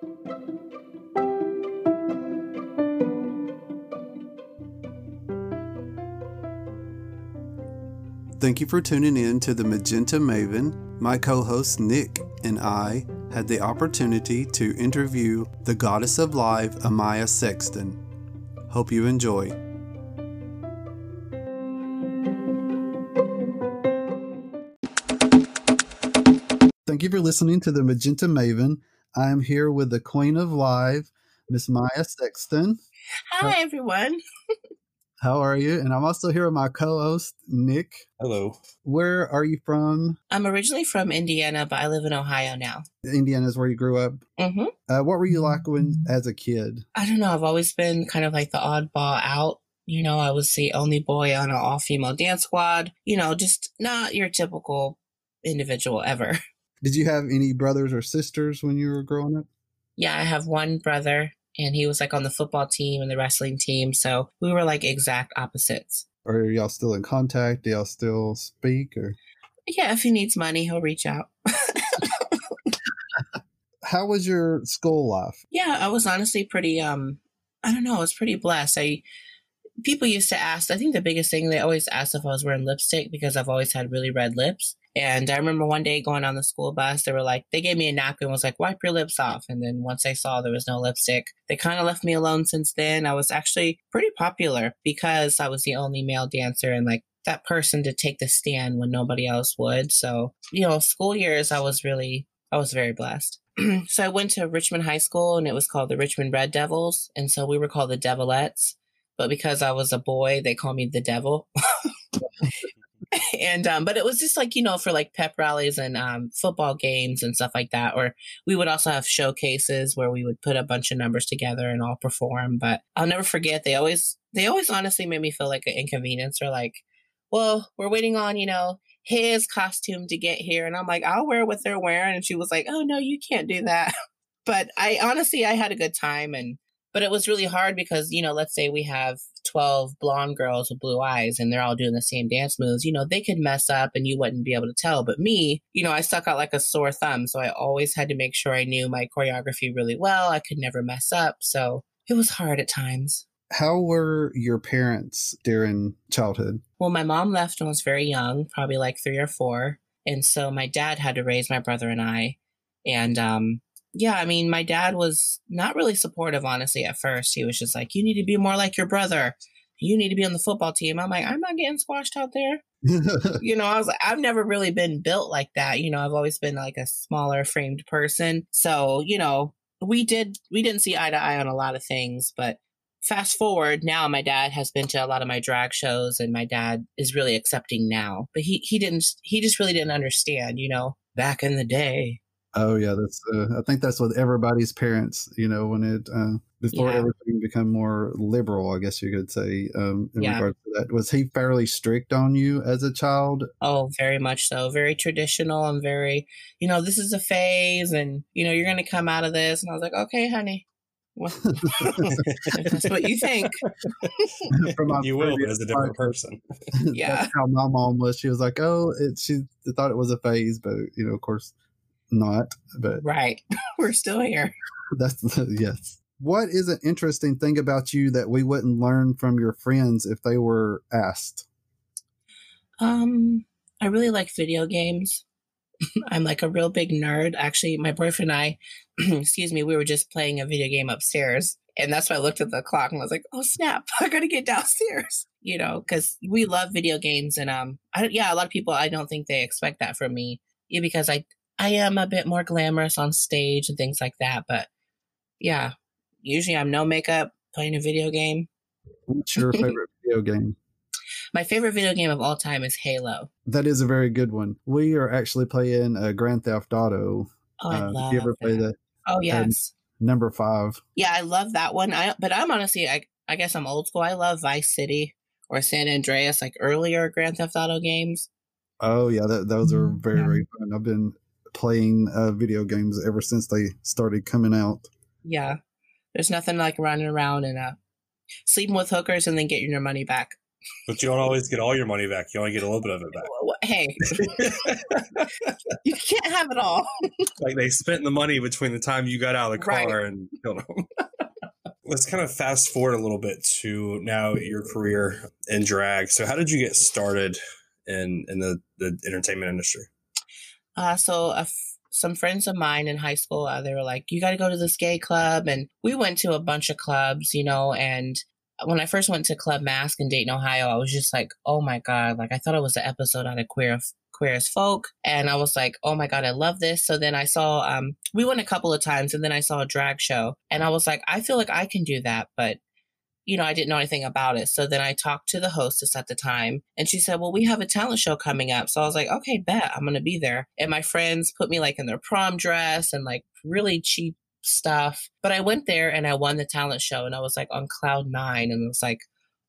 Thank you for tuning in to the Magenta Maven. My co host Nick and I had the opportunity to interview the goddess of live, Amaya Sexton. Hope you enjoy. Thank you for listening to the Magenta Maven. I am here with the Queen of Live, Miss Maya Sexton. Hi, everyone. How are you? And I'm also here with my co-host Nick. Hello. Where are you from? I'm originally from Indiana, but I live in Ohio now. Indiana is where you grew up. hmm Uh, what were you like when as a kid? I don't know. I've always been kind of like the oddball out. You know, I was the only boy on an all female dance squad. You know, just not your typical individual ever. Did you have any brothers or sisters when you were growing up? Yeah, I have one brother, and he was like on the football team and the wrestling team. So we were like exact opposites. Are y'all still in contact? Do y'all still speak? Or Yeah, if he needs money, he'll reach out. how was your school life? Yeah, I was honestly pretty um I don't know, I was pretty blessed. I people used to ask, I think the biggest thing they always asked if I was wearing lipstick because I've always had really red lips. And I remember one day going on the school bus, they were like, they gave me a napkin, was like, wipe your lips off. And then once I saw there was no lipstick, they kind of left me alone since then. I was actually pretty popular because I was the only male dancer and like that person to take the stand when nobody else would. So, you know, school years, I was really, I was very blessed. so I went to Richmond High School and it was called the Richmond Red Devils. And so we were called the Devilettes. But because I was a boy, they called me the devil. and um, but it was just like you know for like pep rallies and um, football games and stuff like that or we would also have showcases where we would put a bunch of numbers together and all perform but i'll never forget they always they always honestly made me feel like an inconvenience. Or like well we're waiting on you know his costume to get here. And i'm like i'll wear what they're wearing. And she was like oh no you can't do that. But i honestly i had a good time and but it was really hard because you know let's say we have 12 blonde girls with blue eyes and they're all doing the same dance moves you know they could mess up and you wouldn't be able to tell. But me you know i stuck out like a sore thumb so i always had to make sure i knew my choreography really well. I could never mess up. So it was hard at times. How were your parents during childhood? well my mom left when i was very young probably like three or four. And so my dad had to raise my brother and i. And um yeah, I mean, my dad was not really supportive, honestly, at first. He was just like, you need to be more like your brother. You need to be on the football team. I'm like, I'm not getting squashed out there. You know, I was like, I've never really been built like that. You know, I've always been like a smaller framed person. So, you know, we did, we didn't see eye to eye on a lot of things. But fast forward, now my dad has been to a lot of my drag shows and my dad is really accepting now. But he, he didn't, he just really didn't understand, you know, back in the day. Oh yeah, that's. Uh, I think that's what everybody's parents. You know, when it uh, before Yeah. everything become more liberal, I guess you could say. Um, in Yeah. regards to that, was he fairly strict on you as a child? Oh, very much so. Very traditional and very, you know, this is a phase and, you know, you're going to come out of this. And I was like, okay, honey. Well, if that's what you think. From my you will, but as a different life, person. Yeah. that's how my mom was. She was like, "Oh, it, she thought it was a phase, but you know, of course, not." But Right. We're still here. That's yes. What is an interesting thing about you that we wouldn't learn from your friends if they were asked? Um, I really like video games. I'm like a real big nerd. Actually, my boyfriend and I, excuse me, we were just playing a video game upstairs. And that's why I looked at the clock and was like, oh, snap, I gotta get downstairs. You know, because we love video games. And um, I, yeah, a lot of people, I don't think they expect that from me. Yeah, because I, I am a bit more glamorous on stage and things like that. But yeah, usually I'm no makeup playing a video game. What's your favorite video game? My favorite video game of all time is Halo. That is a very good one. We are actually playing uh, Grand Theft Auto. Oh, I Uh, love you ever play that. that? Oh, yes. Number five. Yeah, I love that one. I but I'm honestly, I I guess I'm old school. I love Vice City or San Andreas, like earlier Grand Theft Auto games. Oh yeah, that, those are Mhm. very Yeah. very fun. I've been playing uh, video games ever since they started coming out. Yeah, there's nothing like running around and uh sleeping with hookers and then getting your money back. But you don't always get all your money back. You only get a little bit of it back. Hey, you can't have it all. like they spent the money between the time you got out of the car right. and killed them. Let's kind of fast forward a little bit to now your career in drag. So, how did you get started in in the, the entertainment industry? Uh, so, a f- some friends of mine in high school, uh, they were like, "You got to go to this gay club," and we went to a bunch of clubs, you know. And when I first went to Club Masque in Dayton, Ohio, I was just like, "Oh my god!" Like I thought it was an episode out of Queer Queer as Folk. And I was like, oh my God, I love this. So then I saw, um, we went a couple of times and then I saw a drag show and I was like, I feel like I can do that. But, you know, I didn't know anything about it. So then I talked to the hostess at the time and she said, well, we have a talent show coming up. So I was like, okay, bet I'm going to be there. And my friends put me like in their prom dress and like really cheap stuff. But I went there and I won the talent show and I was like on cloud nine and it was like,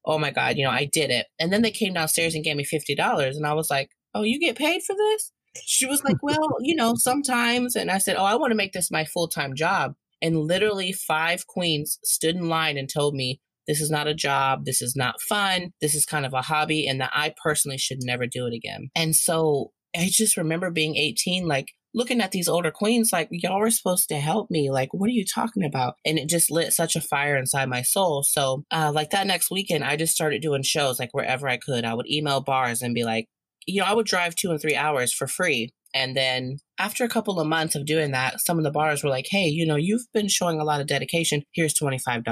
oh my God, you know, I did it. And then they came downstairs and gave me $50. And I was like, oh, you get paid for this? She was like, well, you know, sometimes. And I said, oh, I want to make this my full time job. And literally five queens stood in line and told me, this is not a job. This is not fun. This is kind of a hobby and that I personally should never do it again. And so I just remember being 18, like looking at these older queens, like, y'all were supposed to help me. Like, what are you talking about? And it just lit such a fire inside my soul. So, uh, like that next weekend, I just started doing shows like wherever I could. I would email bars and be like, you know, I would drive two and three hours for free. And then after a couple of months of doing that, some of the bars were like, hey, you know, you've been showing a lot of dedication. Here's $25.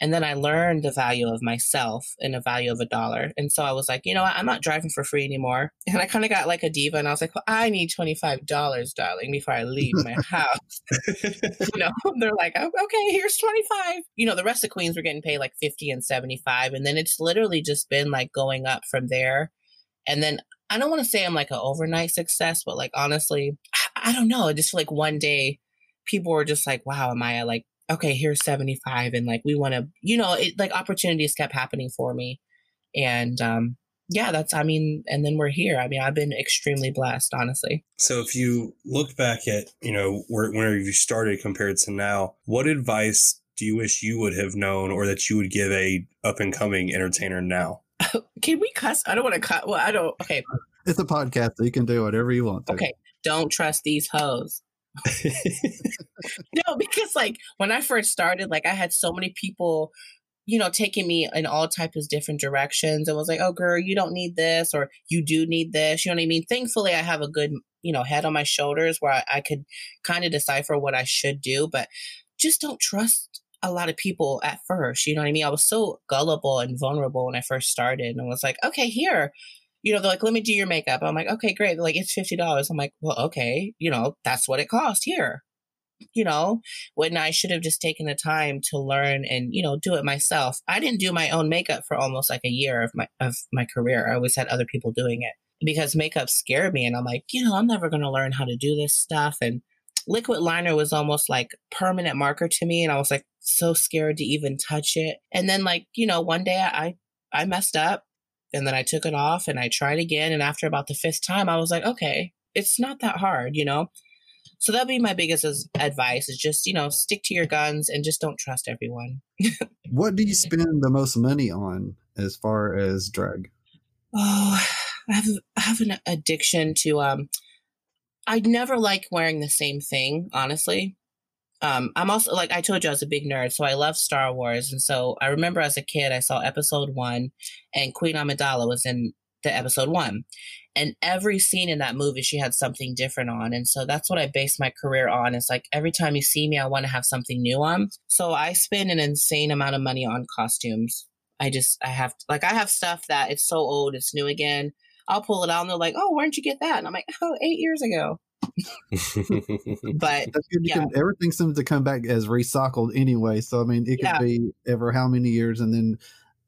And then I learned the value of myself and the value of a dollar. And so I was like, you know what? I'm not driving for free anymore. And I kind of got like a diva and I was like, well, I need $25, darling, before I leave my house. you know, they're like, oh, okay, here's 25. You know, the rest of queens were getting paid like 50 and 75. And then it's literally just been like going up from there. And then I don't want to say I'm like an overnight success, but like honestly, I, I don't know. Just like one day people were just like, wow, Amaya, like, okay, here's 75. And like, we want to, you know, it like opportunities kept happening for me. And, um, yeah, that's, I mean, and then we're here. I mean, I've been extremely blessed, honestly. So if you look back at, you know, where, where you started compared to now, what advice do you wish you would have known or that you would give a up and coming entertainer now? Can we cuss? I don't want to cut. Well, I don't. Okay. It's a podcast, so you can do whatever you want. To. Okay. Don't trust these hoes. no, because like when I first started, like I had so many people, you know, taking me in all types of different directions and was like, oh, girl, you don't need this or you do need this. You know what I mean? Thankfully, I have a good, you know, head on my shoulders where I, I could kind of decipher what I should do, but just don't trust a lot of people at first. You know what I mean? I was so gullible and vulnerable when I first started and was like, okay, here. You know, they're like, let me do your makeup. I'm like, okay, great. They're like, it's fifty dollars. I'm like, well, okay, you know, that's what it cost here. You know, when I should have just taken the time to learn and, you know, do it myself. I didn't do my own makeup for almost like a year of my of my career. I always had other people doing it because makeup scared me and I'm like, you know, I'm never gonna learn how to do this stuff and liquid liner was almost like permanent marker to me and I was like so scared to even touch it. And then like, you know, one day I I messed up and then I took it off and I tried again and after about the fifth time I was like, okay, it's not that hard, you know. So that'd be my biggest advice is just, you know, stick to your guns and just don't trust everyone. what do you spend the most money on as far as drug? Oh, I have I have an addiction to um I never like wearing the same thing, honestly. Um, I'm also like I told you I was a big nerd, so I love Star Wars, and so I remember as a kid I saw Episode One, and Queen Amidala was in the Episode One, and every scene in that movie she had something different on, and so that's what I base my career on. It's like every time you see me, I want to have something new on. So I spend an insane amount of money on costumes. I just I have like I have stuff that it's so old, it's new again. I'll pull it out and they're like, "Oh, where'd you get that?" And I'm like, "Oh, eight years ago." But yeah. Can, everything seems to come back as recycled anyway. So I mean, it could yeah. be ever how many years, and then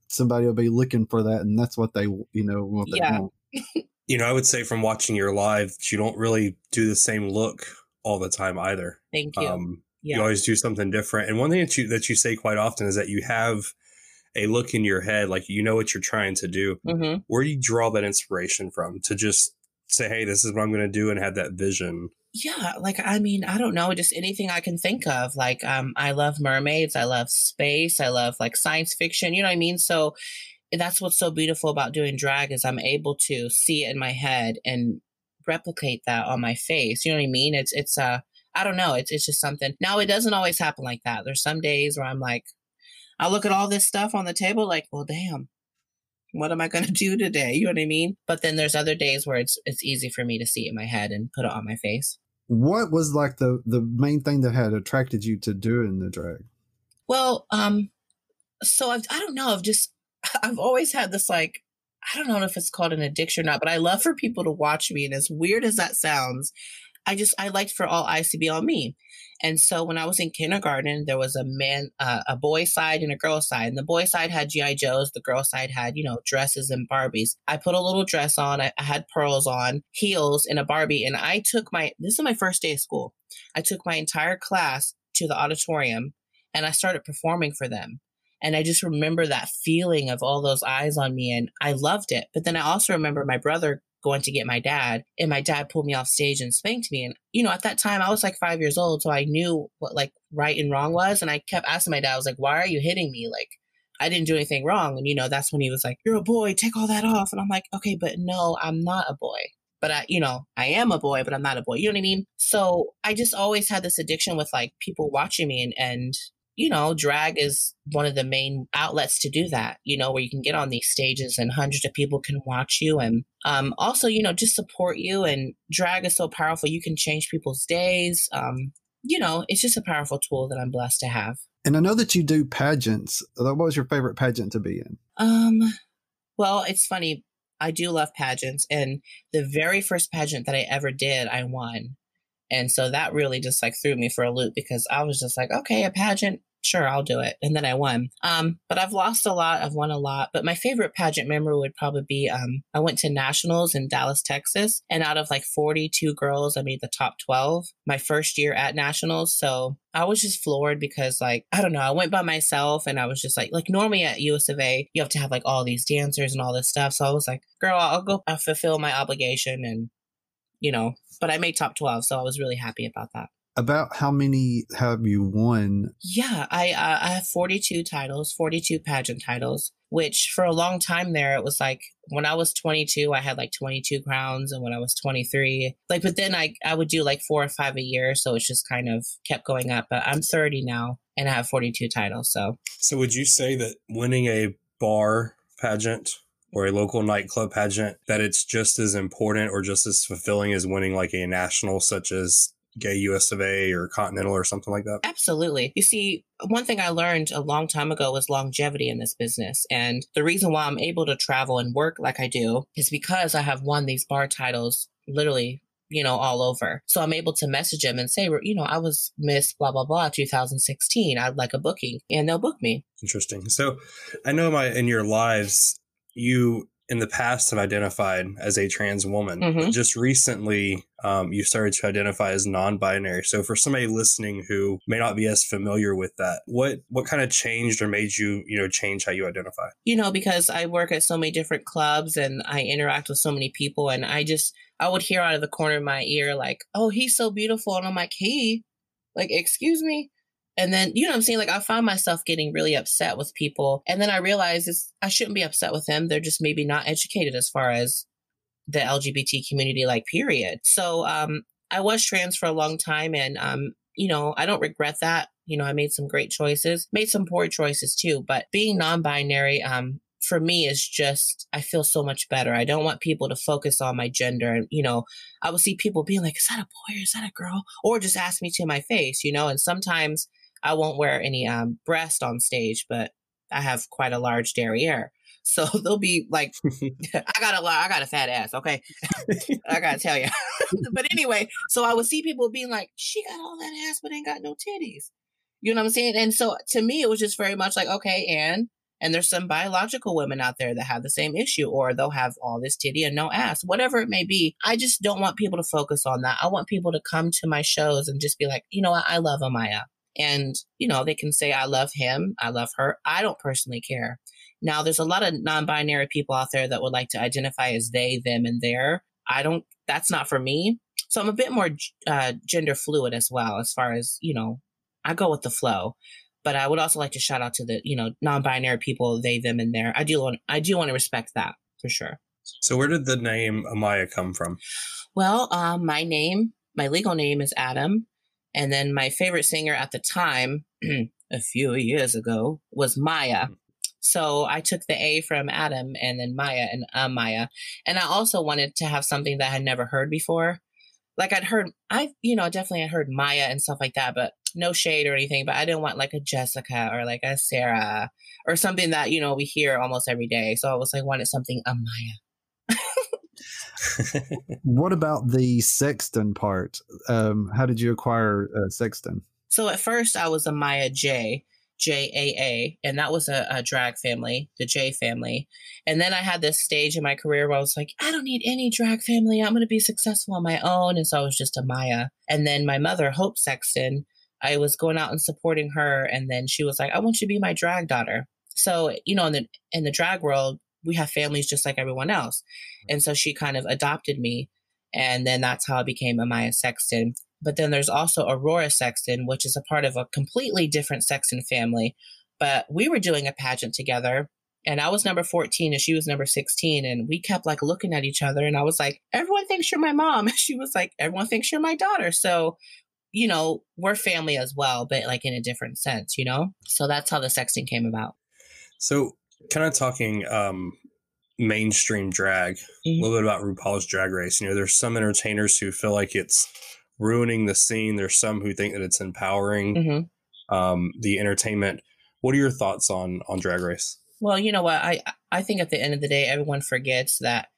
somebody will be looking for that, and that's what they you know what they yeah. want. you know, I would say from watching your live, you don't really do the same look all the time either. Thank you. Um, yeah. You always do something different, and one thing that you that you say quite often is that you have a look in your head, like you know what you're trying to do. Mm-hmm. Where do you draw that inspiration from to just say, hey, this is what I'm going to do and have that vision? Yeah, like I mean, I don't know, just anything I can think of. Like um I love mermaids, I love space, I love like science fiction, you know what I mean? So that's what's so beautiful about doing drag is I'm able to see it in my head and replicate that on my face. You know what I mean? It's it's uh I don't know. It's it's just something. Now it doesn't always happen like that. There's some days where I'm like, I look at all this stuff on the table, like, well, damn, what am I going to do today? You know what I mean? But then there's other days where it's it's easy for me to see it in my head and put it on my face. What was like the the main thing that had attracted you to doing the drag? Well, um, so I've I don't know. I've just I've always had this like I don't know if it's called an addiction or not, but I love for people to watch me. And as weird as that sounds, I just I liked for all eyes to be on me. And so when I was in kindergarten, there was a man, uh, a boy side and a girl side. And the boy side had GI Joes. The girl side had you know dresses and Barbies. I put a little dress on. I, I had pearls on, heels, and a Barbie. And I took my this is my first day of school. I took my entire class to the auditorium, and I started performing for them. And I just remember that feeling of all those eyes on me and I loved it. But then I also remember my brother going to get my dad and my dad pulled me off stage and spanked me and you know at that time i was like five years old so i knew what like right and wrong was and i kept asking my dad i was like why are you hitting me like i didn't do anything wrong and you know that's when he was like you're a boy take all that off and i'm like okay but no i'm not a boy but I, you know, I am a boy, but I'm not a boy. You know what I mean? So I just always had this addiction with like people watching me and, and you know, drag is one of the main outlets to do that, you know, where you can get on these stages and hundreds of people can watch you and um, also, you know, just support you. And drag is so powerful. You can change people's days. Um, you know, it's just a powerful tool that I'm blessed to have. And I know that you do pageants. What was your favorite pageant to be in? Um, well, it's funny. I do love pageants. And the very first pageant that I ever did, I won. And so that really just like threw me for a loop because I was just like, okay, a pageant, sure, I'll do it. And then I won. Um, but I've lost a lot. I've won a lot. But my favorite pageant memory would probably be um, I went to nationals in Dallas, Texas. And out of like 42 girls, I made the top 12 my first year at nationals. So I was just floored because like, I don't know, I went by myself and I was just like, like normally at US of A, you have to have like all these dancers and all this stuff. So I was like, girl, I'll go I'll fulfill my obligation and, you know, but I made top 12. So I was really happy about that about how many have you won? Yeah, I uh, I have 42 titles, 42 pageant titles, which for a long time there it was like when I was 22 I had like 22 crowns and when I was 23 like but then I I would do like 4 or 5 a year so it's just kind of kept going up. But I'm 30 now and I have 42 titles, so So would you say that winning a bar pageant or a local nightclub pageant that it's just as important or just as fulfilling as winning like a national such as gay US of A or Continental or something like that? Absolutely. You see, one thing I learned a long time ago was longevity in this business. And the reason why I'm able to travel and work like I do is because I have won these bar titles literally you know, all over. So I'm able to message them and say, you know, I was Miss blah, blah, blah 2016. I'd like a booking and they'll book me. Interesting. So I know my, in your lives, you in the past have identified as a trans woman. Mm-hmm. Just recently, um, you started to identify as non-binary. So, for somebody listening who may not be as familiar with that, what what kind of changed or made you, you know, change how you identify? You know, because I work at so many different clubs and I interact with so many people, and I just I would hear out of the corner of my ear like, "Oh, he's so beautiful," and I'm like, "He." Like, excuse me? And then, you know I'm saying? Like, I found myself getting really upset with people. And then I realized I shouldn't be upset with them. They're just maybe not educated as far as the LGBT community, like, period. So, um, I was trans for a long time and, um, you know, I don't regret that. You know, I made some great choices, made some poor choices too, but being non-binary, um, for me is just I feel so much better. I don't want people to focus on my gender and you know, I will see people being like, Is that a boy or is that a girl? Or just ask me to my face, you know, and sometimes I won't wear any um, breast on stage, but I have quite a large derriere. So they'll be like, I got a lot, I got a fat ass. Okay. I gotta tell you. but anyway, so I would see people being like, she got all that ass, but ain't got no titties. You know what I'm saying? And so to me, it was just very much like, okay, and, and there's some biological women out there that have the same issue, or they'll have all this titty and no ass, whatever it may be. I just don't want people to focus on that. I want people to come to my shows and just be like, you know what? I love Amaya. And, you know, they can say, I love him, I love her. I don't personally care. Now, there's a lot of non binary people out there that would like to identify as they, them, and their. I don't, that's not for me. So I'm a bit more uh, gender fluid as well, as far as, you know, I go with the flow. But I would also like to shout out to the, you know, non-binary people, they, them, and there. I do want, I do want to respect that for sure. So where did the name Amaya come from? Well, um, my name, my legal name is Adam, and then my favorite singer at the time, a few years ago, was Maya. Mm. So I took the A from Adam and then Maya and um, Amaya. And I also wanted to have something that I had never heard before. Like I'd heard, I, you know, definitely I heard Maya and stuff like that, but no shade or anything. But I didn't want like a Jessica or like a Sarah or something that, you know, we hear almost every day. So I was like, wanted something Amaya. What about the Sexton part? Um, how did you acquire uh, Sexton? So at first I was Amaya J, J A A, and that was a, a, drag family, the J family. And then I had this stage in my career where I was like, I don't need any drag family. I'm going to be successful on my own. And so I was just Amaya. And then my mother, Hope Sexton, I was going out and supporting her. And then she was like, I want you to be my drag daughter. So, you know, in the, in the drag world, we have families just like everyone else. And so she kind of adopted me. And then that's how I became Amaya Sexton. But then there's also Aurora Sexton, which is a part of a completely different Sexton family. But we were doing a pageant together and I was number 14 and she was number 16. And we kept like looking at each other. And I was like, everyone thinks you're my mom. she was like, everyone thinks you're my daughter. So, you know, we're family as well, but like in a different sense, you know? So that's how the Sexton came about. So, kind of talking um, mainstream drag, mm-hmm. a little bit about RuPaul's Drag Race. You know, there's some entertainers who feel like it's ruining the scene. There's some who think that it's empowering mm-hmm. um, the entertainment. What are your thoughts on on Drag Race? Well, you know what I I think at the end of the day, everyone forgets that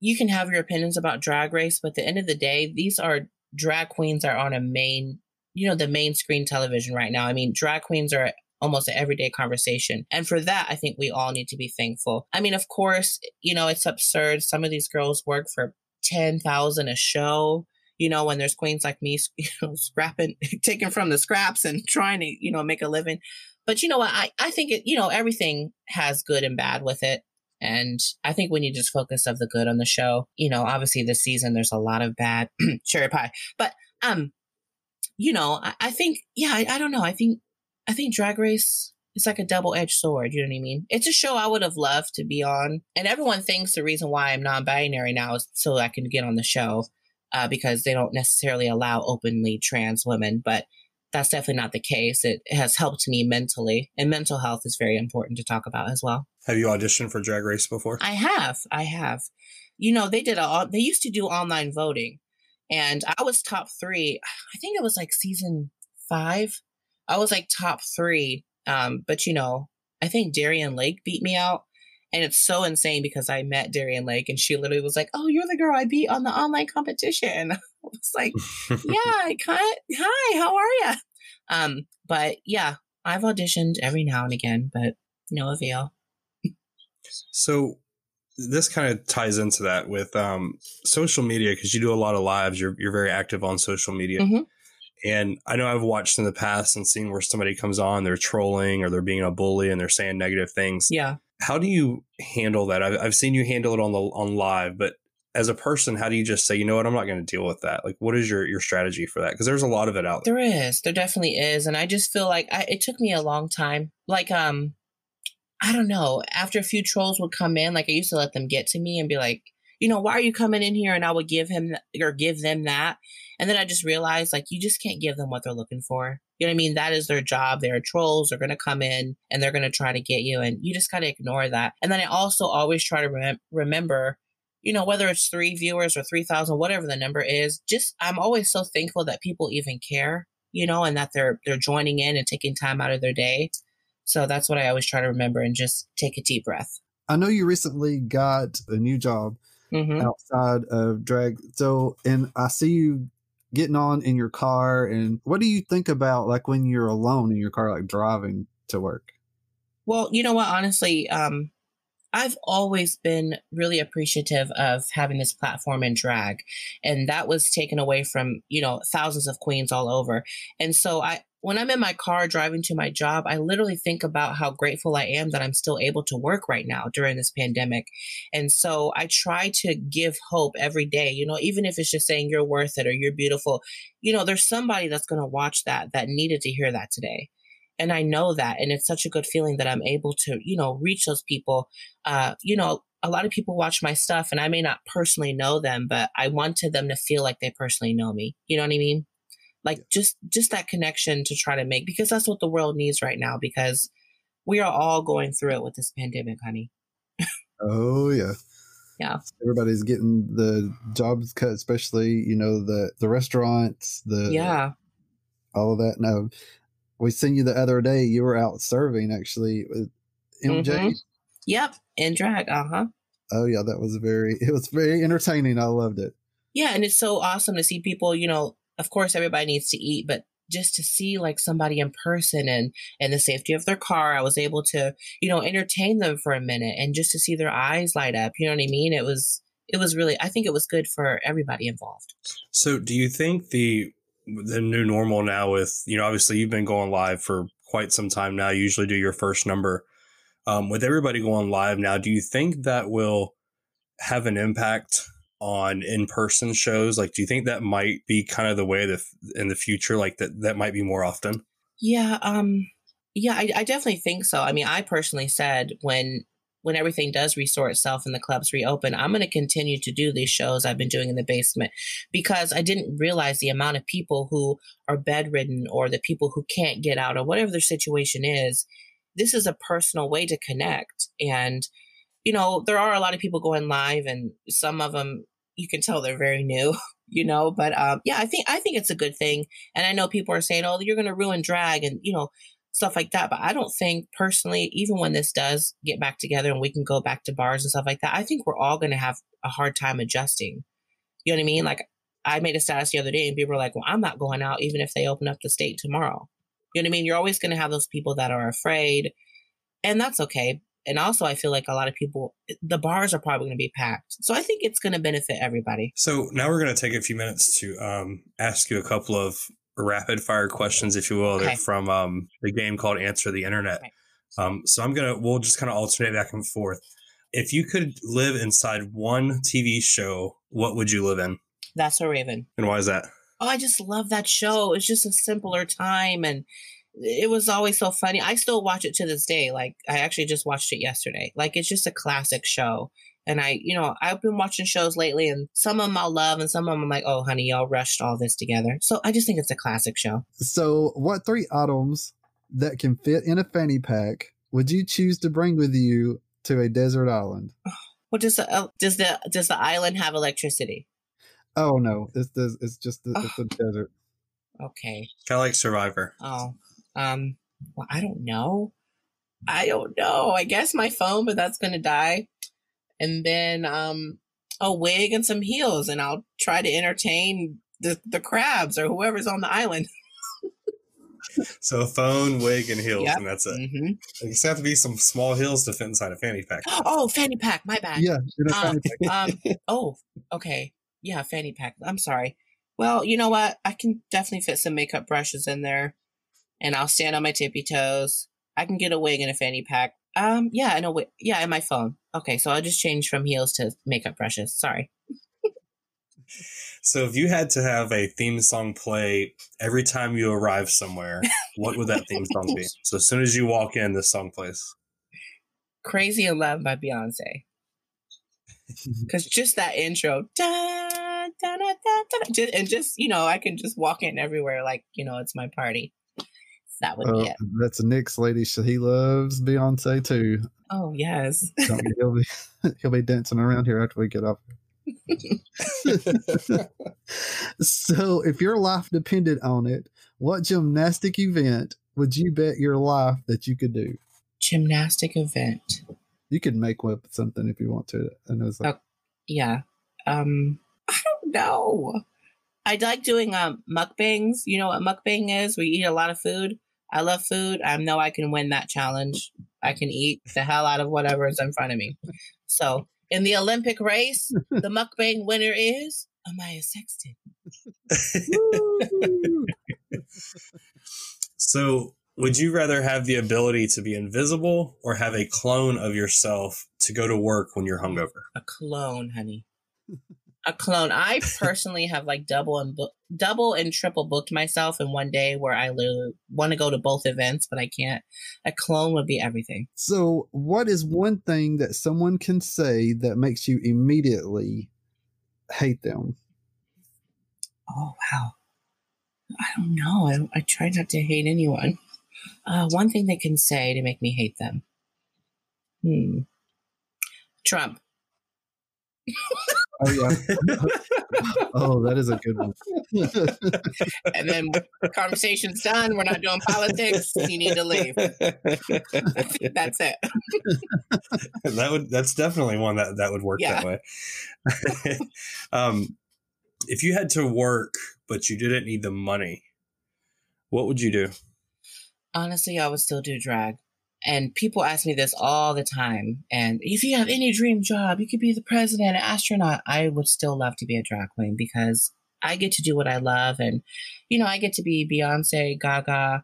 you can have your opinions about Drag Race, but at the end of the day, these are drag queens are on a main, you know, the main screen television right now. I mean, drag queens are almost an everyday conversation. And for that, I think we all need to be thankful. I mean, of course, you know, it's absurd. Some of these girls work for 10,000 a show you know, when there's queens like me, you know, scrapping, taking from the scraps and trying to, you know, make a living. But you know what? I, I think it, you know, everything has good and bad with it. And I think need to just focus of the good on the show. You know, obviously this season there's a lot of bad Sherry Pie, but, um, you know, I, I think, yeah, I, I don't know. I think, I think Drag Race it's like a double edged sword. You know what I mean? It's a show I would have loved to be on. And everyone thinks the reason why I'm non binary now is so I can get on the show uh, because they don't necessarily allow openly trans women, but that's definitely not the case. It has helped me mentally, and mental health is very important to talk about as well. Have you auditioned for Drag Race before? I have. I have. You know, they did a. They used to do online voting, and I was top three. I think it was like season five. I was like top three. Um, but you know, I think Darienne Lake beat me out. And it's so insane because I met Darienne Lake and she literally was like, Oh, you're the girl I beat on the online competition. I was like, Yeah, hi, how are you? Um, but yeah, I've auditioned every now and again, but no avail. So this kind of ties into that with um, social media because you do a lot of lives. You're you're very active on social media. Mm-hmm. And I know I've watched in the past and seen where somebody comes on, they're trolling or they're being a bully and they're saying negative things. Yeah. How do you handle that? I've, I've seen you handle it on the on live, but as a person, how do you just say, you know what, I'm not going to deal with that? Like, what is your your strategy for that? Because there's a lot of it out there. There is, there definitely is, and I just feel like I, it took me a long time. Like, um, I don't know. After a few trolls would come in, like I used to let them get to me and be like, you know, why are you coming in here? And I would give him or give them that, and then I just realized like you just can't give them what they're looking for. You know what I mean? That is their job. They're trolls. They're going to come in and they're going to try to get you. And you just got to ignore that. And then I also always try to rem- remember, you know, whether it's three viewers or 3,000, whatever the number is, just I'm always so thankful that people even care, you know, and that they're, they're joining in and taking time out of their day. So that's what I always try to remember and just take a deep breath. I know you recently got a new job mm-hmm. outside of drag. So, and I see you getting on in your car and what do you think about like when you're alone in your car like driving to work well you know what honestly um I've always been really appreciative of having this platform in drag and that was taken away from, you know, thousands of queens all over. And so I when I'm in my car driving to my job, I literally think about how grateful I am that I'm still able to work right now during this pandemic. And so I try to give hope every day, you know, even if it's just saying you're worth it or you're beautiful, you know, there's somebody that's going to watch that that needed to hear that today. and I know that. And it's such a good feeling that I'm able to, you know, reach those people. Uh, you know, a lot of people watch my stuff and I may not personally know them, but I wanted them to feel like they personally know me. You know what I mean? Like just, just that connection to try to make, because that's what the world needs right now, because we are all going through it with this pandemic, honey. oh yeah. Yeah. Everybody's getting the jobs cut, especially, you know, the, the restaurants, the, yeah, all of that. No, we seen you the other day. You were out serving actually with MJ. Mm-hmm. Yep, in drag. Uh huh. Oh yeah, that was very. It was very entertaining. I loved it. Yeah, and it's so awesome to see people. You know, of course, everybody needs to eat, but just to see like somebody in person and and the safety of their car i was able to you know entertain them for a minute and just to see their eyes light up you know what i mean? It was it was really i think it was good for everybody involved. So do you think the the new normal now with you know obviously you've been going live for quite some time now you usually do your first number um, with everybody going live now do you think that will have an impact on in-person shows like do you think that might be kind of the way that in the future like that that might be more often yeah um yeah I, I definitely think so i mean i personally said when when everything does restore itself and the clubs reopen, I'm going to continue to do these shows I've been doing in the basement because I didn't realize the amount of people who are bedridden or the people who can't get out or whatever their situation is. This is a personal way to connect. And, you know, there are a lot of people going live and some of them you can tell they're very new, you know, but um yeah, I think I think it's a good thing. And I know people are saying, "Oh, you're going to ruin drag." And, you know, stuff like that. But I don't think personally, even when this does get back together and we can go back to bars and stuff like that, I think we're all going to have a hard time adjusting. You know what I mean? Like I made a status the other day and people were like, well, I'm not going out even if they open up the state tomorrow. You know what I mean? You're always going to have those people that are afraid and that's okay. And also, I feel like a lot of people, the bars are probably going to be packed. So I think it's going to benefit everybody. So now we're going to take a few minutes to um, ask you a couple of rapid fire questions, if you will, okay. from um, the game called Answer the Internet. Okay. Um, so I'm gonna we'll just kind of alternate back and forth. If you could live inside one TV show, what would you live in? That's So Raven. And why is that? Oh, I just love that show. It's just a simpler time and it was always so funny. I still watch it to this day. Like I actually just watched it yesterday. Like it's just a classic show. And I, you know, I've been watching shows lately and some of them I'll love and some of them I'm like, oh, honey, y'all rushed all this together. So I just think it's a classic show. So, what three items that can fit in a fanny pack would you choose to bring with you to a desert island? Well, does the, uh, does the, does the island have electricity? Oh, no. It's, the, it's just the, it's the desert. Okay. Kind of like Survivor. Oh, um, well, I don't know. I don't know. I guess my phone, but that's going to die and then um, a wig and some heels, and I'll try to entertain the, the crabs or whoever's on the island. so a phone, wig, and heels, yep. and that's it. Mm-hmm. It have to be some small heels to fit inside a fanny pack. Oh, fanny pack. My bad. Yeah. Um, um, oh, okay. Yeah, fanny pack. I'm sorry. Well, you know what? I can definitely fit some makeup brushes in there, and I'll stand on my tippy toes. I can get a wig and a fanny pack. Um, yeah, in a way, yeah, in my phone. Okay, so I'll just change from heels to makeup brushes. Sorry. so if you had to have a theme song play every time you arrive somewhere, what would that theme song be? So as soon as you walk in, this song plays. Crazy in Love by Beyonce. Because just that intro, da, da, da, da, da, and just, you know, I can just walk in everywhere like, you know, it's my party that would uh, be it. That's Nick's lady. So he loves Beyonce too. Oh yes. he'll be he'll be dancing around here after we get off. so, if your life depended on it, what gymnastic event would you bet your life that you could do? Gymnastic event. You could make up something if you want to. I know. Like, oh, yeah. Um, I don't know. I like doing um mukbangs. You know what mukbang is? We eat a lot of food. I love food. I know I can win that challenge. I can eat the hell out of whatever is in front of me. So in the Olympic race, the mukbang winner is Amaya Sexton. so would you rather have the ability to be invisible or have a clone of yourself to go to work when you're hungover? A clone, honey. A clone. I personally have like double and double and triple booked myself in one day where I want to go to both events, but I can't. A clone would be everything. So, what is one thing that someone can say that makes you immediately hate them? Oh wow, I don't know. I, I try not to hate anyone. Uh, one thing they can say to make me hate them. Hmm. Trump. Oh yeah. oh, that is a good one. and then conversation's done. We're not doing politics. You need to leave. that's it. that would that's definitely one that that would work yeah. that way. um, if you had to work but you didn't need the money, what would you do? Honestly, I would still do drag. And people ask me this all the time. And if you have any dream job, you could be the president, an astronaut. I would still love to be a drag queen because I get to do what I love. And, you know, I get to be Beyonce, Gaga,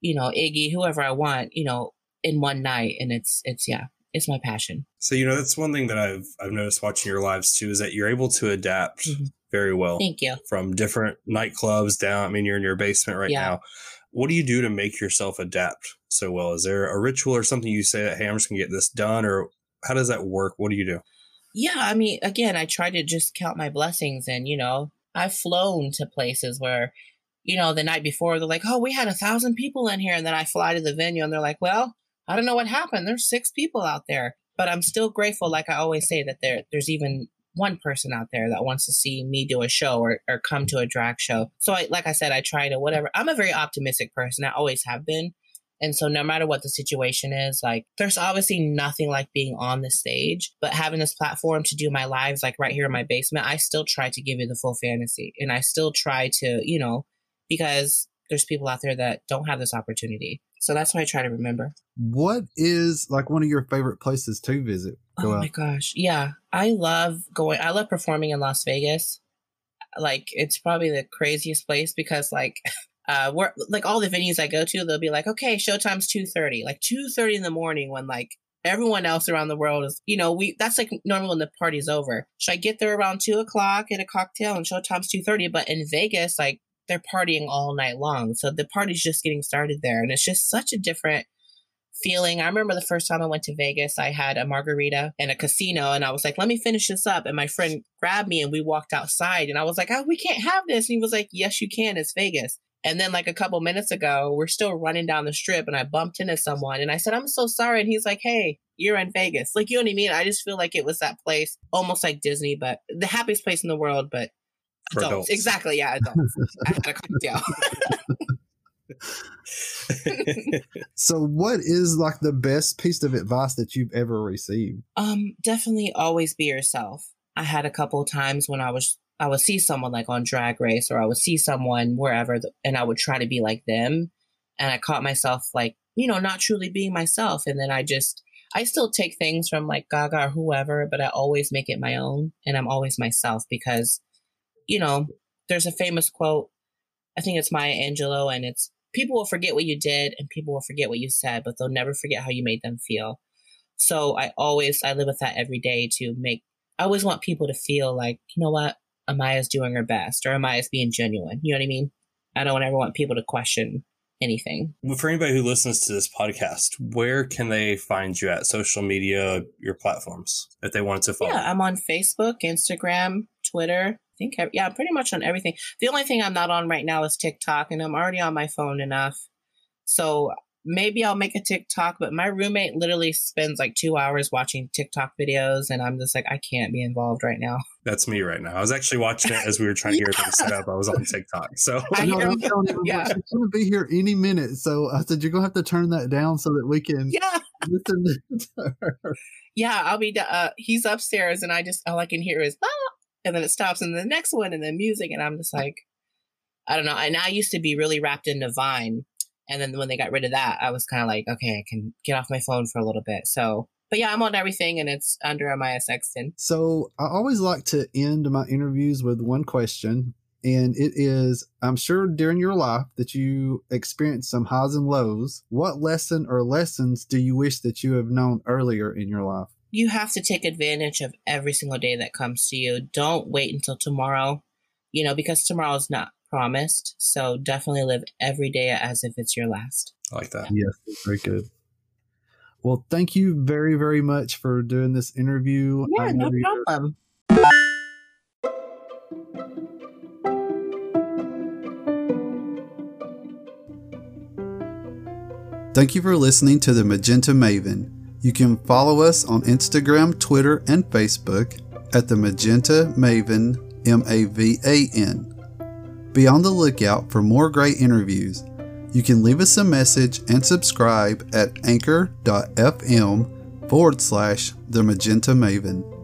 you know, Iggy, whoever I want, you know, in one night. And it's, it's, yeah, it's my passion. So, you know, that's one thing that I've, I've noticed watching your lives too, is that you're able to adapt mm-hmm. very well. Thank you. From different nightclubs down. I mean, you're in your basement right yeah. now. What do you do to make yourself adapt so well? Is there a ritual or something you say that, hey, I'm just going to get this done? Or how does that work? What do you do? Yeah, I mean, again, I try to just count my blessings. And, you know, I've flown to places where, you know, the night before they're like, oh, we had a thousand people in here. And then I fly to the venue and they're like, well, I don't know what happened. There's six people out there. But I'm still grateful, like I always say, that there there's even one person out there that wants to see me do a show or, or come to a drag show. So I like I said, I try to whatever. I'm a very optimistic person. I always have been. And so no matter what the situation is, like there's obviously nothing like being on the stage, but having this platform to do my lives like right here in my basement, I still try to give you the full fantasy. And I still try to, you know, because there's people out there that don't have this opportunity. So that's what I try to remember. What is like one of your favorite places to visit? Go oh out? my gosh. Yeah. I love going I love performing in Las Vegas. Like it's probably the craziest place because like uh we're like all the venues I go to, they'll be like, okay, showtime's two thirty, like two thirty in the morning when like everyone else around the world is, you know, we that's like normal when the party's over. Should I get there around two o'clock, get a cocktail, and showtime's two thirty? But in Vegas, like they're partying all night long, so the party's just getting started there, and it's just such a different feeling. I remember the first time I went to Vegas, I had a margarita in a casino and I was like, let me finish this up. And my friend grabbed me and we walked outside and I was like, oh, we can't have this. And he was like, yes, you can. It's Vegas. And then like a couple minutes ago, we're still running down the strip and I bumped into someone and I said, I'm so sorry. And he's like, Hey, you're in Vegas. Like, you know what I mean? I just feel like it was that place, almost like Disney, but the happiest place in the world, but adults. adults. Exactly. Yeah. Adults. I had a cocktail. so what is like the best piece of advice that you've ever received? Um, definitely always be yourself. I had a couple times when I was I would see someone like on Drag Race or I would see someone wherever and I would try to be like them. And I caught myself like, you know, not truly being myself. And then I just, I still take things from like Gaga or whoever, but I always make it my own. And I'm always myself because, you know, there's a famous quote. I think it's Maya Angelou and it's people will forget what you did and people will forget what you said, but they'll never forget how you made them feel. So I always, I live with that every day to make, I always want people to feel like, you know what? Amaya's doing her best or Amaya's being genuine. You know what I mean? I don't ever want people to question anything. For anybody who listens to this podcast, where can they find you at social media, your platforms, if they wanted to follow? Yeah, I'm on Facebook, Instagram, Twitter. I think, yeah, pretty much on everything. The only thing I'm not on right now is TikTok, and I'm already on my phone enough. So maybe I'll make a TikTok, but my roommate literally spends like two hours watching TikTok videos, and I'm just like, I can't be involved right now. That's me right now. I was actually watching it as we were trying to get everything set up. I was on TikTok, so I know, I'm yeah, she's gonna be here any minute. So I said you're gonna have to turn that down so that we can yeah listen to her. Yeah, I'll be. Uh, he's upstairs, and I just all I can hear is ah, and then it stops, and the next one, and then music, and I'm just like, I don't know. And I used to be really wrapped into Vine and then when they got rid of that, I was kind of like, okay, I can get off my phone for a little bit. So, but yeah, I'm on everything and it's under Amaya Sexton. So I always like to end my interviews with one question. And it is I'm sure during your life that you experienced some highs and lows. What lesson or lessons do you wish that you have known earlier in your life? You have to take advantage of every single day that comes to you. Don't wait until tomorrow, you know, because tomorrow is not promised. So definitely live every day as if it's your last. I like that. Yes, very good. Well, thank you very, very much for doing this interview. Yeah, no problem. Thank you for listening to the Magenta Maven. You can follow us on Instagram, Twitter, and Facebook at the Magenta Mavan, M A V A N. Be on the lookout for more great interviews. You can leave us a message and subscribe at anchor.fm forward slash the Magenta Mavan.